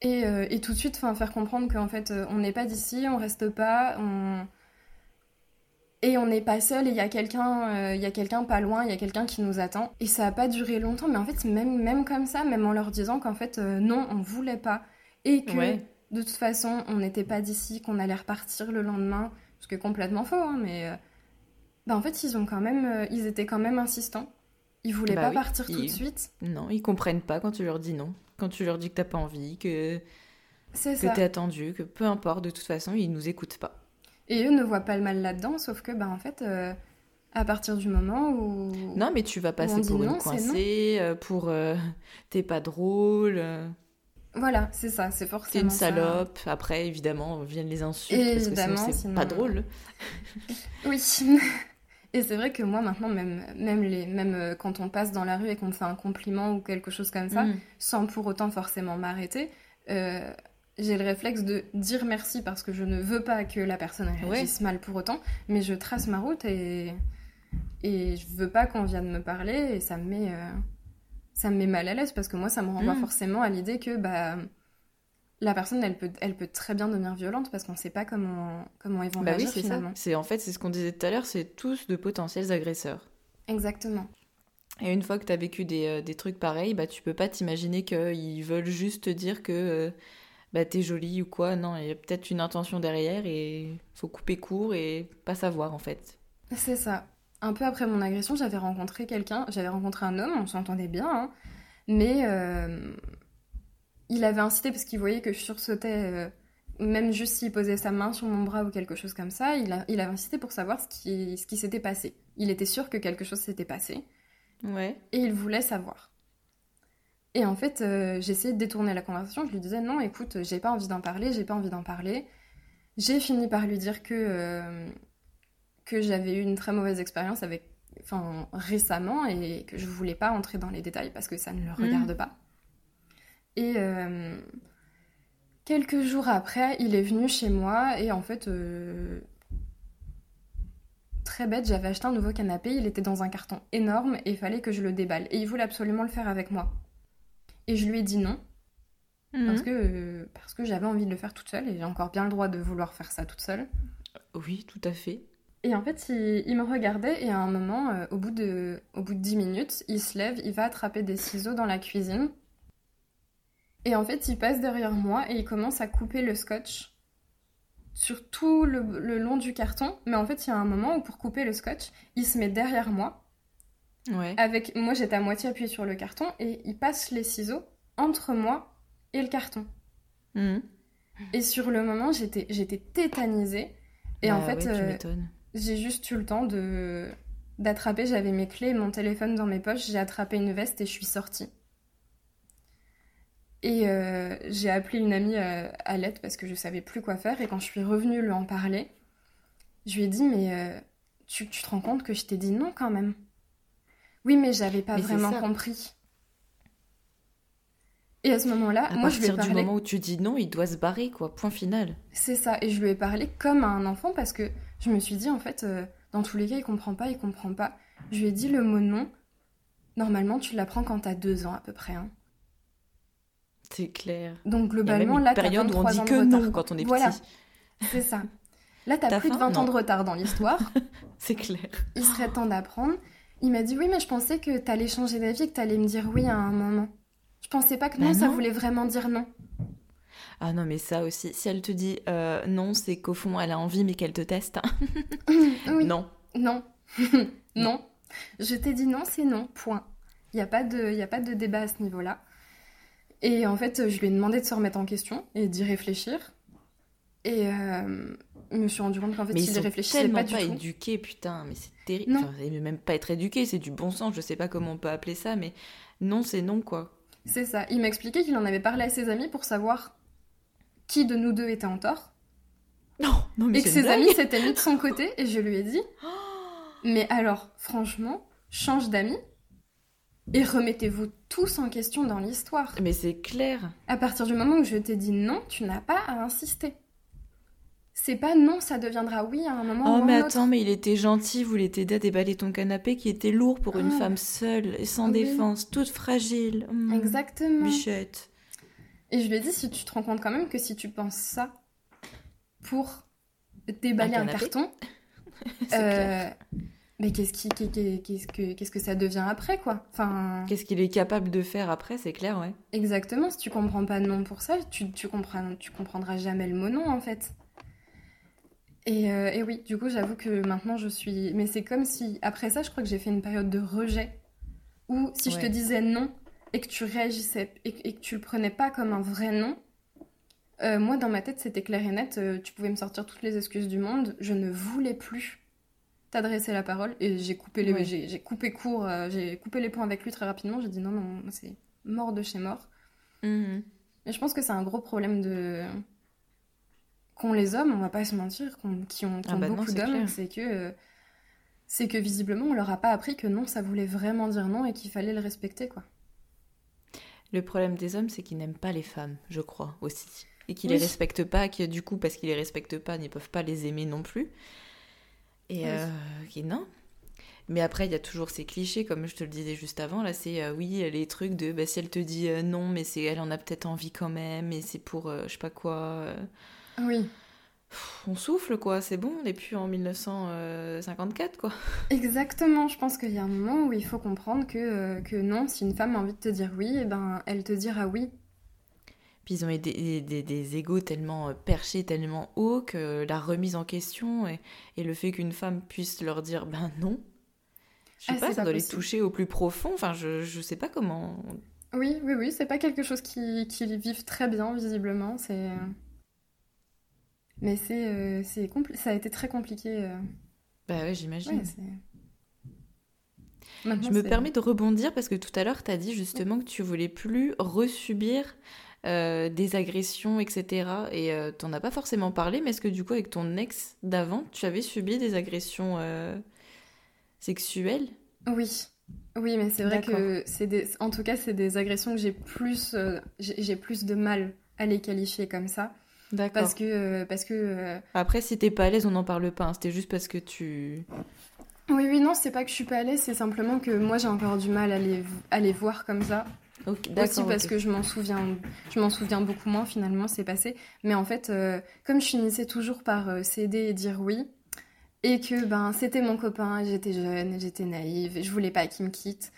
Et, euh, et, tout de suite, faire comprendre qu'en fait, on n'est pas d'ici, on reste pas, on... et on n'est pas seul, et il y a quelqu'un il y a quelqu'un pas loin, il y a quelqu'un qui nous attend. Et ça n'a pas duré longtemps, mais en fait, même, même comme ça, même en leur disant qu'en fait, non, on voulait pas, et que de toute façon, on n'était pas d'ici, qu'on allait repartir le lendemain, ce qui est complètement faux, hein, mais. Bah, en fait, ils, ont quand même, ils étaient quand même insistants. Ils voulaient bah pas partir tout de suite. Non, ils comprennent pas quand tu leur dis non. Quand tu leur dis que t'as pas envie, que, que t'es attendu, que peu importe, de toute façon, ils nous écoutent pas. Et eux ne voient pas le mal là-dedans, sauf que, bah, en fait, euh, à partir du moment où. Non, mais tu vas passer pour une coincée, euh, pour. Euh, t'es pas drôle. Voilà, c'est ça, c'est forcément. T'es une salope. Après, évidemment, viennent les insultes parce que c'est pas drôle. oui. Et c'est vrai que moi maintenant, même, même, les, même quand on passe dans la rue et qu'on me fait un compliment ou quelque chose comme ça, mm. sans pour autant forcément m'arrêter, euh, j'ai le réflexe de dire merci parce que je ne veux pas que la personne réagisse mal pour autant, mais je trace ma route et, et je veux pas qu'on vienne me parler et ça me met, euh, ça me met mal à l'aise parce que moi ça me renvoie mm. forcément à l'idée que bah la personne, elle peut, elle peut très bien devenir violente parce qu'on ne sait pas comment, comment ils vont bah réagir oui, finalement. C'est en fait, c'est ce qu'on disait tout à l'heure, c'est tous de potentiels agresseurs. Exactement. Et une fois que tu as vécu des, euh, des, trucs pareils, bah tu peux pas t'imaginer qu'ils veulent juste te dire que euh, bah, t'es jolie ou quoi. Non, il y a peut-être une intention derrière et faut couper court et pas savoir en fait. C'est ça. Un peu après mon agression, j'avais rencontré quelqu'un, j'avais rencontré un homme, on s'entendait bien, hein, mais euh, il avait incité parce qu'il voyait que je sursautais, euh, même juste s'il posait sa main sur mon bras ou quelque chose comme ça, il, a, il avait incité pour savoir ce qui, ce qui s'était passé. Il était sûr que quelque chose s'était passé. Ouais. Et il voulait savoir. Et en fait, euh, j'essayais de détourner la conversation. Je lui disais non, écoute, j'ai pas envie d'en parler, j'ai pas envie d'en parler. J'ai fini par lui dire que, euh, que j'avais eu une très mauvaise expérience avec, enfin, récemment et que je voulais pas entrer dans les détails parce que ça ne le mmh. regarde pas. Et euh, quelques jours après, il est venu chez moi et en fait, très bête, j'avais acheté un nouveau canapé, il était dans un carton énorme et il fallait que je le déballe. Et il voulait absolument le faire avec moi. Et je lui ai dit non. Parce mhm. que, parce que j'avais envie de le faire toute seule et j'ai encore bien le droit de vouloir faire ça toute seule. Oui, tout à fait. Et en fait, il, me regardait et à un moment, euh, au, bout de, au bout de 10 minutes, il se lève, il va attraper des ciseaux dans la cuisine et en fait, il passe derrière moi et il commence à couper le scotch sur tout le, long du carton. Mais en fait, il y a un moment où pour couper le scotch, il se met derrière moi. Ouais. Avec moi, j'étais à moitié appuyée sur le carton et il passe les ciseaux entre moi et le carton. Mhm. Et sur le moment, j'étais j'étais tétanisée. Et en bah fait, euh, j'ai juste eu le temps de d'attraper. J'avais mes clés, mon téléphone dans mes poches. J'ai attrapé une veste et je suis sortie. Et euh, j'ai appelé une amie euh, à l'aide parce que je savais plus quoi faire. Et quand je suis revenue lui en parler, je lui ai dit Mais euh, tu, te rends compte que je t'ai dit non quand même? Oui, mais j'avais pas vraiment compris. Et à ce moment-là, moi je lui ai parlé. du moment où tu dis non, il doit se barrer, quoi. Point final. C'est ça. Et je lui ai parlé comme à un enfant parce que je me suis dit En fait, dans tous les cas, il comprend pas, il comprend pas. Je lui ai dit le mot non. Normalement, tu l'apprends quand t'as deux ans à peu près. Hein. C'est clair. Donc globalement, là, t'as période où on dit que non quand on est voilà. petit. C'est ça. Là, t'as plus de 20 ans de retard dans l'histoire. c'est clair. Il serait temps d'apprendre. Il m'a dit oui, mais je pensais que t'allais changer d'avis, que t'allais me dire oui à un moment. Je pensais pas que non, bah ça voulait vraiment dire non. Ah non, mais ça aussi, si elle te dit euh, non, c'est qu'au fond, elle a envie, mais qu'elle te teste. oui. Non. Non. non. Je t'ai dit non, c'est non, point. Il n'y a, pas de, a pas de débat à ce niveau-là. Et en fait, je lui ai demandé de se remettre en question et d'y réfléchir. Et je me suis rendu compte qu'en fait, mais il ils réfléchissait pas, du pas tout. éduqués, putain, mais c'est terrible. Enfin, même pas être éduqué, c'est du bon sens. Je sais pas comment on peut appeler ça, mais non, c'est non, quoi. C'est ça. Il m'expliquait qu'il en avait parlé à ses amis pour savoir qui de nous deux était en tort. Non, non mais Et que ses amis s'étaient mis de son côté, et je lui ai dit Mais alors, franchement, change d'amis et remettez-vous tous en question dans l'histoire. Mais c'est clair. À partir du moment où je t'ai dit non, tu n'as pas à insister. C'est pas non, ça deviendra oui à un moment oh, ou Oh, mais un attends, mais il était gentil, voulait t'aider à déballer ton canapé qui était lourd pour une Ah. femme seule et sans Oui. défense, toute fragile. Mmh. Exactement. Bichette. Et je lui ai dit, si tu te rends compte quand même que si tu penses ça pour déballer Un un, carton, euh, mais qu'est-ce qui, qu'est- qu'est- qu'est-ce que, qu'est-ce que ça devient après, quoi? Enfin, Qu'est-ce qu'il est capable de faire après, c'est clair, ouais. exactement. Si tu comprends pas non pour ça, tu, tu comprends, tu comprendras jamais le mot non, en fait. Et, euh, et oui, du coup, j'avoue que maintenant je suis. Mais c'est comme si, après ça, je crois que j'ai fait une période de rejet où si je te disais non et que tu réagissais et, que- et que tu le prenais pas comme un vrai non, euh, moi dans ma tête c'était clair et net. euh, tu pouvais me sortir toutes les excuses du monde. Je ne voulais plus t'adresser la parole et j'ai coupé les, Ouais. j'ai, j'ai coupé court, j'ai coupé les ponts avec lui très rapidement. J'ai dit non, non, c'est mort de chez mort. Mhm. Et je pense que c'est un gros problème de qu'ont les hommes, on va pas se mentir, qui ont, qui Ah bah beaucoup d'hommes, c'est que euh, c'est que visiblement on leur a pas appris que non, ça voulait vraiment dire non et qu'il fallait le respecter quoi. Le problème des hommes, c'est qu'ils n'aiment pas les femmes, je crois, aussi. Et qu'ils Oui. les respectent pas, que du coup, parce qu'ils les respectent pas, ils peuvent pas les aimer non plus. Et Oui. euh, qui- non. Mais après, il y a toujours ces clichés, comme je te le disais juste avant, là, c'est euh, oui, les trucs de bah, si elle te dit euh, non, mais c'est elle en a peut-être envie quand même, et c'est pour euh, je sais pas quoi. Oui, on souffle, quoi, c'est bon, on n'est plus en 1954, quoi. exactement. Je pense qu'il y a un moment où il faut comprendre que, euh, que non, si une femme a envie de te dire oui, eh ben elle te dira oui. Puis ils ont des, des, des, des égos tellement euh, perchés, tellement hauts que la remise en question et, et le fait qu'une femme puisse leur dire ben non, je sais Ah, pas, ça pas doit les toucher au plus profond. Enfin, je, je sais pas comment. Oui, oui, oui, c'est pas quelque chose qui qu'ils vivent très bien visiblement. C'est mais c'est euh, c'est ça a été très compliqué. euh. Bah ouais, j'imagine. Ouais, c'est- Maintenant, Je me permets de rebondir parce que tout à l'heure, tu as dit justement que tu voulais plus resubir euh, des agressions, etc. Et euh, t'en as pas forcément parlé, mais est-ce que du coup, avec ton ex d'avant, tu avais subi des agressions euh, sexuelles? Oui, oui, mais c'est vrai D'accord. que c'est des, en tout cas, c'est des agressions que j'ai plus, j'ai j'ai plus de mal à les qualifier comme ça, D'accord. parce que, euh, parce que, euh, Après, si t'es pas à l'aise, on n'en parle pas. hein. C'était juste parce que tu. oui, oui, non, c'est pas que je suis pas à l'aise, c'est simplement que moi j'ai encore du mal à les, à les voir comme ça. Ok, Aussi parce que je m'en souviens, je m'en souviens beaucoup moins finalement, c'est passé. Mais en fait, euh, comme je finissais toujours par euh, céder et dire oui, et que ben c'était mon copain, j'étais jeune, j'étais naïve, et je voulais pas qu'il me quitte.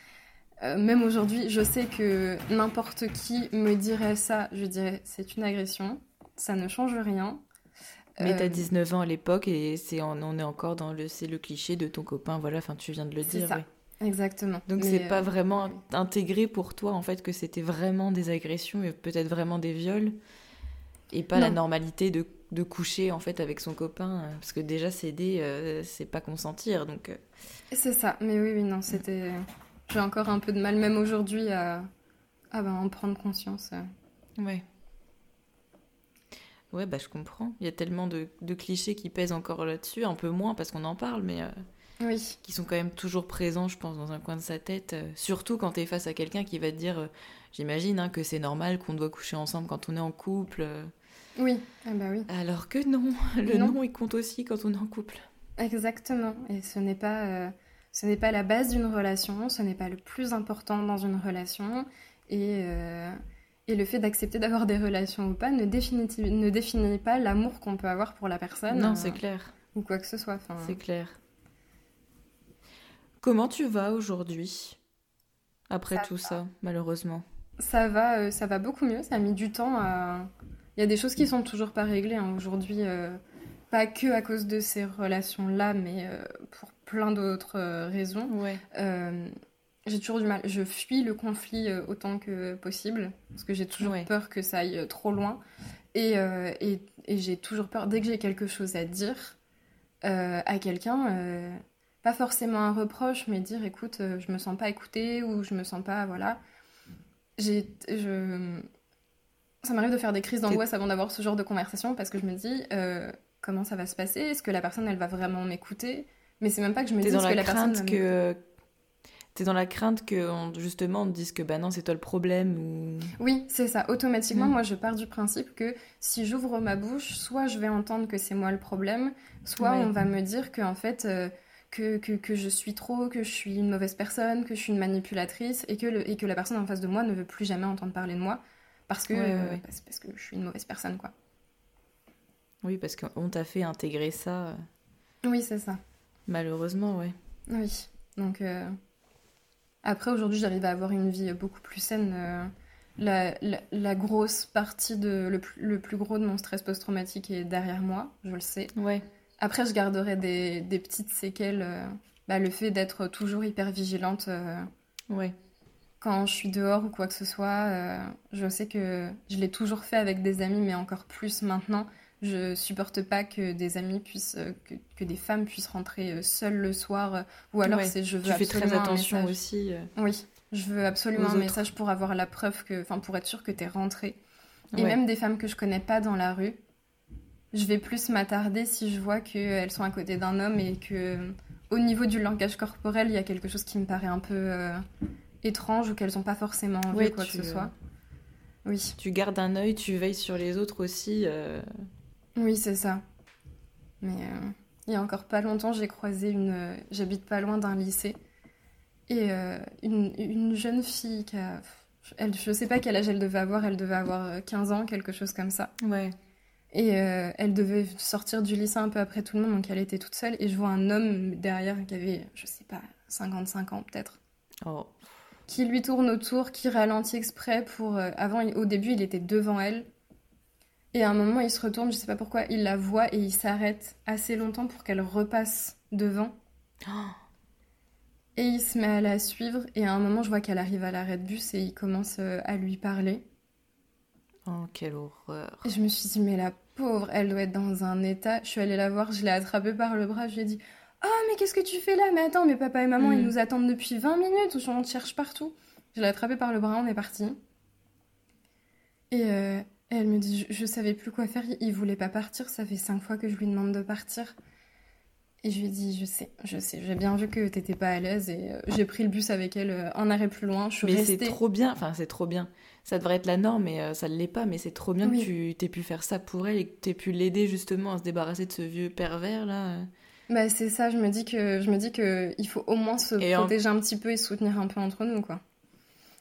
euh, même aujourd'hui, je sais que n'importe qui me dirait ça, je dirais c'est une agression, ça ne change rien. Mais t'as Euh, 19 ans à l'époque et c'est en- on est encore dans le c'est le cliché de ton copain. Voilà, enfin tu viens de le C'est dire. ça. Exactement. Donc c'est pas euh, vraiment intégré pour toi en fait que c'était vraiment des agressions et peut-être vraiment des viols et pas la normalité de, de coucher en fait avec son copain euh, parce que déjà céder euh, c'est pas consentir donc euh, C'est ça, mais oui, oui, non, c'était. J'ai encore un peu de mal, même aujourd'hui, à, à ben, en prendre conscience. euh. ouais. Ouais, bah je comprends. Il y a tellement de, de clichés qui pèsent encore là-dessus, un peu moins parce qu'on en parle, mais euh, Oui, qui sont quand même toujours présents, je pense, dans un coin de sa tête. euh, surtout quand tu es face à quelqu'un qui va te dire, euh, j'imagine, hein, que c'est normal qu'on doit coucher ensemble quand on est en couple. oui, ah bah oui, alors que non, le Non. nom il compte aussi quand on est en couple. exactement. Et ce n'est pas, ce n'est pas la base d'une relation, ce n'est pas le plus important dans une relation. Et, et le fait d'accepter d'avoir des relations ou pas ne définit, ne définit pas l'amour qu'on peut avoir pour la personne. non, euh, c'est clair, Ou quoi que ce soit. C'est clair. Comment tu vas aujourd'hui après Ça tout ça, malheureusement? Ça va, euh, ça va beaucoup mieux. Ça a mis du temps à. Il y a des choses qui sont toujours pas réglées hein, aujourd'hui, euh, pas que à cause de ces relations-là, mais pour plein d'autres raisons. Ouais. J'ai toujours du mal. Je fuis le conflit euh, autant que possible parce que j'ai toujours Ouais. peur que ça aille euh, trop loin. Et, euh, et, et j'ai toujours peur, dès que j'ai quelque chose à dire à quelqu'un, pas forcément un reproche, mais dire écoute, je me sens pas écoutée ou je me sens pas. Voilà. J'ai. Je... Ça m'arrive de faire des crises d'angoisse avant d'avoir ce genre de conversation parce que je me dis comment ça va se passer? Est-ce que la personne, elle va vraiment m'écouter? Mais c'est même pas que je me dis que la, personne. que T'es dans la crainte que justement on te dise que bah non c'est toi le problème ou oui c'est ça automatiquement mm. moi je pars du principe que si j'ouvre ma bouche soit je vais entendre que c'est moi le problème soit on va me dire que en fait euh, que, que, que, je suis trop que je suis une mauvaise personne que je suis une manipulatrice et que le, et que la personne en face de moi ne veut plus jamais entendre parler de moi parce que euh, parce que je suis une mauvaise personne quoi oui, parce qu'on t'a fait intégrer ça. Euh, oui, c'est ça. Malheureusement, oui. Oui. Donc, euh, après, aujourd'hui, j'arrive à avoir une vie beaucoup plus saine. Euh, la, la, grosse partie, de, le, le, plus gros de mon stress post-traumatique est derrière moi, je le sais. Ouais. Après, je garderai des, des petites séquelles. Bah, le fait d'être toujours hyper vigilante. ouais. Quand je suis dehors ou quoi que ce soit, je sais que je l'ai toujours fait avec des amis, mais encore plus maintenant je supporte pas que des amis puissent, euh, que, des femmes puissent rentrer euh, seules le soir, euh, ou alors c'est je veux tu absolument fais très attention aussi. Oui, je veux absolument un message pour avoir la preuve que, enfin pour être sûr que tu es rentrée. Et même des femmes que je connais pas dans la rue, je vais plus m'attarder si je vois qu'elles sont à côté d'un homme et que au niveau du langage corporel, il y a quelque chose qui me paraît un peu étrange ou qu'elles n'ont pas forcément envie quoi que ce soit. Oui. Tu gardes un œil, tu veilles sur les autres aussi. Oui, c'est ça. Mais euh, il y a encore pas longtemps, j'ai croisé une. Euh, j'habite pas loin d'un lycée. Et euh, une, jeune fille qui a. Elle, je sais pas quel âge elle devait avoir, elle devait avoir 15 ans, quelque chose comme ça. Ouais. Et elle devait sortir du lycée un peu après tout le monde, donc elle était toute seule. Et je vois un homme derrière qui avait, je sais pas, 55 ans peut-être. Oh. Qui lui tourne autour, qui ralentit exprès pour. avant, au début, il était devant elle. Et à un moment, il se retourne, je sais pas pourquoi, il la voit et il s'arrête assez longtemps pour qu'elle repasse devant. Et il se met à la suivre. Et à un moment, je vois qu'elle arrive à l'arrêt de bus et il commence euh, à lui parler. Oh, quelle horreur. Et je me suis dit, mais la pauvre, elle doit être dans un état. Je suis allée la voir, je l'ai attrapée par le bras, je lui ai dit, oh, mais qu'est-ce que tu fais là? Mais attends, mais papa et maman, ils mm. nous attendent depuis 20 minutes, on te cherche partout. Je l'ai attrapée par le bras, on est parti. Et euh, elle me dit, je, savais plus quoi faire, il voulait pas partir, ça fait cinq fois que je lui demande de partir. Et je lui ai dit, je sais, je sais, j'ai bien vu que t'étais pas à l'aise et euh, j'ai pris le bus avec elle euh, un arrêt plus loin. Je suis mais c'est trop bien, enfin c'est trop bien. Ça devrait être la norme, mais euh, ça ne l'est pas. Mais c'est trop bien que tu aies pu faire ça pour elle et que tu aies pu l'aider justement à se débarrasser de ce vieux pervers là. Bah c'est ça, je me dis que je me dis que il faut au moins se protéger un petit peu et soutenir un peu entre nous quoi.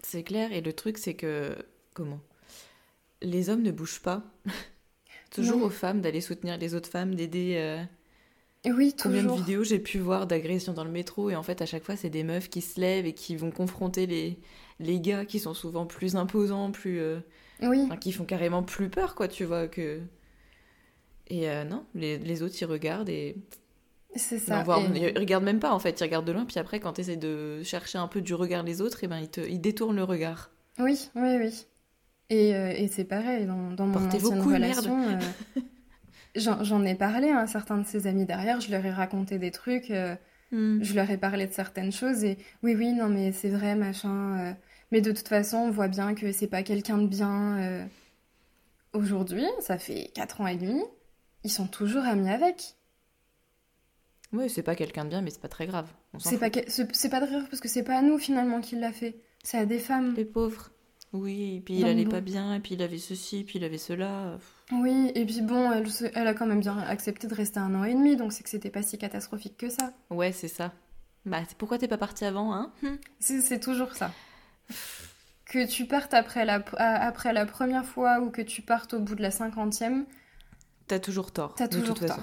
C'est clair et le truc c'est que comment? Les hommes ne bougent pas. toujours aux femmes d'aller soutenir les autres femmes, d'aider. Euh... Oui, Combien de vidéos j'ai pu voir d'agressions dans le métro et en fait à chaque fois c'est des meufs qui se lèvent et qui vont confronter les, les gars qui sont souvent plus imposants, plus euh, oui. qui font carrément plus peur quoi, tu vois que et euh, non, les, les, autres ils regardent et c'est ça. Ils regardent même pas en fait, ils regardent de loin puis après quand tu essaies de chercher un peu du regard les autres, et eh ben ils te ils détournent le regard. Oui, oui, oui. Et, euh, et c'est pareil, dans, dans mon ancienne relation, euh, j'en ai parlé à certains de ses amis derrière, je leur ai raconté des trucs, euh, hmm. je leur ai parlé de certaines choses, et oui, oui, non, mais c'est vrai, machin. mais de toute façon, on voit bien que c'est pas quelqu'un de bien. Aujourd'hui, ça fait 4 ans et demi, ils sont toujours amis avec. Oui, c'est pas quelqu'un de bien, mais c'est pas très grave. C'est pas, c'est pas très grave parce que c'est pas à nous finalement qui l'a fait, c'est à des femmes. Les pauvres. Oui, et puis il allait pas bien, et puis il avait ceci, et puis il avait cela. Oui, et puis bon, elle, elle, a quand même bien accepté de rester un an et demi, donc c'est que c'était pas si catastrophique que ça. Ouais, c'est ça. Bah, pourquoi t'es pas partie avant, hein? Hmm. C'est toujours ça. que tu partes après la, après la première fois ou que tu partes au bout de la cinquantième. T'as toujours tort. T'as toujours tort.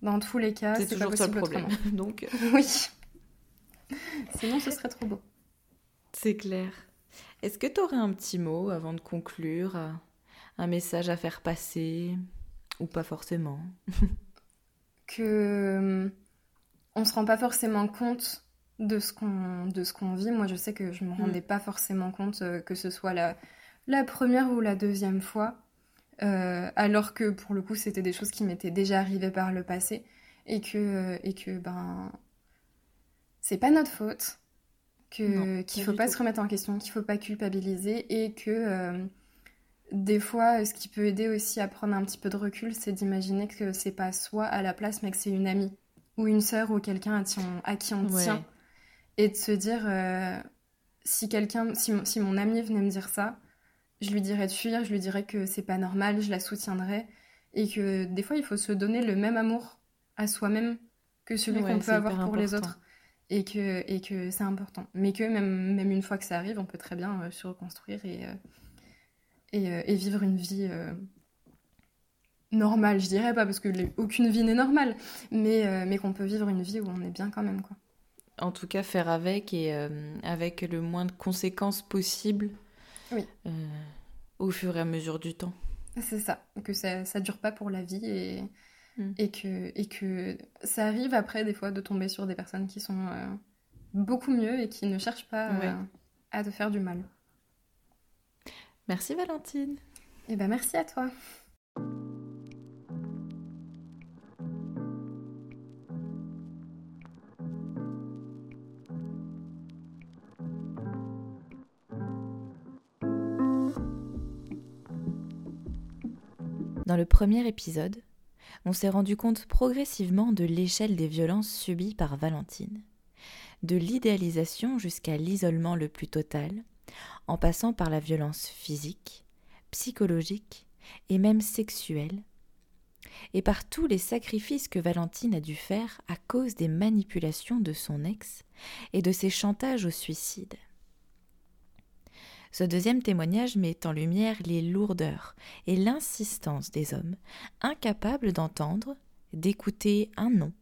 Dans tous les cas, c'est toujours pas possible le problème. donc... oui. Sinon, ce serait trop beau. C'est clair. Est-ce que tu aurais un petit mot avant de conclure Un message à faire passer Ou pas forcément? Que on se rend pas forcément compte de ce qu'on de ce qu'on vit. Moi, je sais que je me rendais mm. pas forcément compte euh, que ce soit la la première ou la deuxième fois. alors que pour le coup, c'était des choses qui m'étaient déjà arrivées par le passé et que, et que ben, c'est pas notre faute, que qu'il faut pas se remettre en question, qu'il faut pas culpabiliser et que des fois, ce qui peut aider aussi à prendre un petit peu de recul, c'est d'imaginer que c'est pas soi à la place, mais que c'est une amie ou une sœur ou quelqu'un à, qui on tient. Et de se dire, euh, si quelqu'un, si, mon ami venait me dire ça, je lui dirais de fuir, je lui dirais que c'est pas normal, je la soutiendrais. Et que des fois, il faut se donner le même amour à soi-même que celui qu'on peut avoir pour les autres. Et que, et que c'est important. Mais que même, même une fois que ça arrive, on peut très bien euh, se reconstruire et. Euh, euh, et, vivre une vie normale, je dirais pas, parce que aucune vie n'est normale, mais, mais qu'on peut vivre une vie où on est bien quand même. Quoi. En tout cas, faire avec et avec le moins de conséquences possibles oui. au fur et à mesure du temps. C'est ça, que ça, ça dure pas pour la vie et, mm. et, que, et que ça arrive après des fois de tomber sur des personnes qui sont beaucoup mieux et qui ne cherchent pas à te faire du mal. Merci Valentine. Eh ben merci à toi. Dans le premier épisode, on s'est rendu compte progressivement de l'échelle des violences subies par Valentine, de l'idéalisation jusqu'à l'isolement le plus total, en passant par la violence physique, psychologique et même sexuelle, et par tous les sacrifices que Valentine a dû faire à cause des manipulations de son ex et de ses chantages au suicide. Ce deuxième témoignage met en lumière les lourdeurs et l'insistance des hommes, incapables d'entendre, d'écouter un non,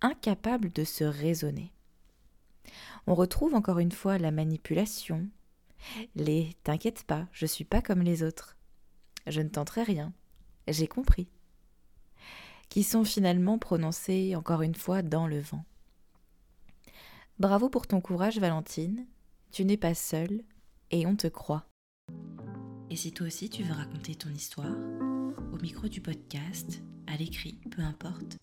incapables de se raisonner. On retrouve encore une fois la manipulation, les T'inquiète pas, je suis pas comme les autres. Je ne tenterai rien. J'ai compris. Qui sont finalement prononcés encore une fois dans le vent. Bravo pour ton courage, Valentine. Tu n'es pas seule et on te croit. Et si toi aussi tu veux raconter ton histoire, au micro du podcast, à l'écrit, peu importe,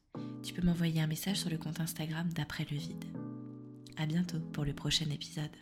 tu peux m'envoyer un message sur le compte Instagram d'après le vide. À bientôt pour le prochain épisode.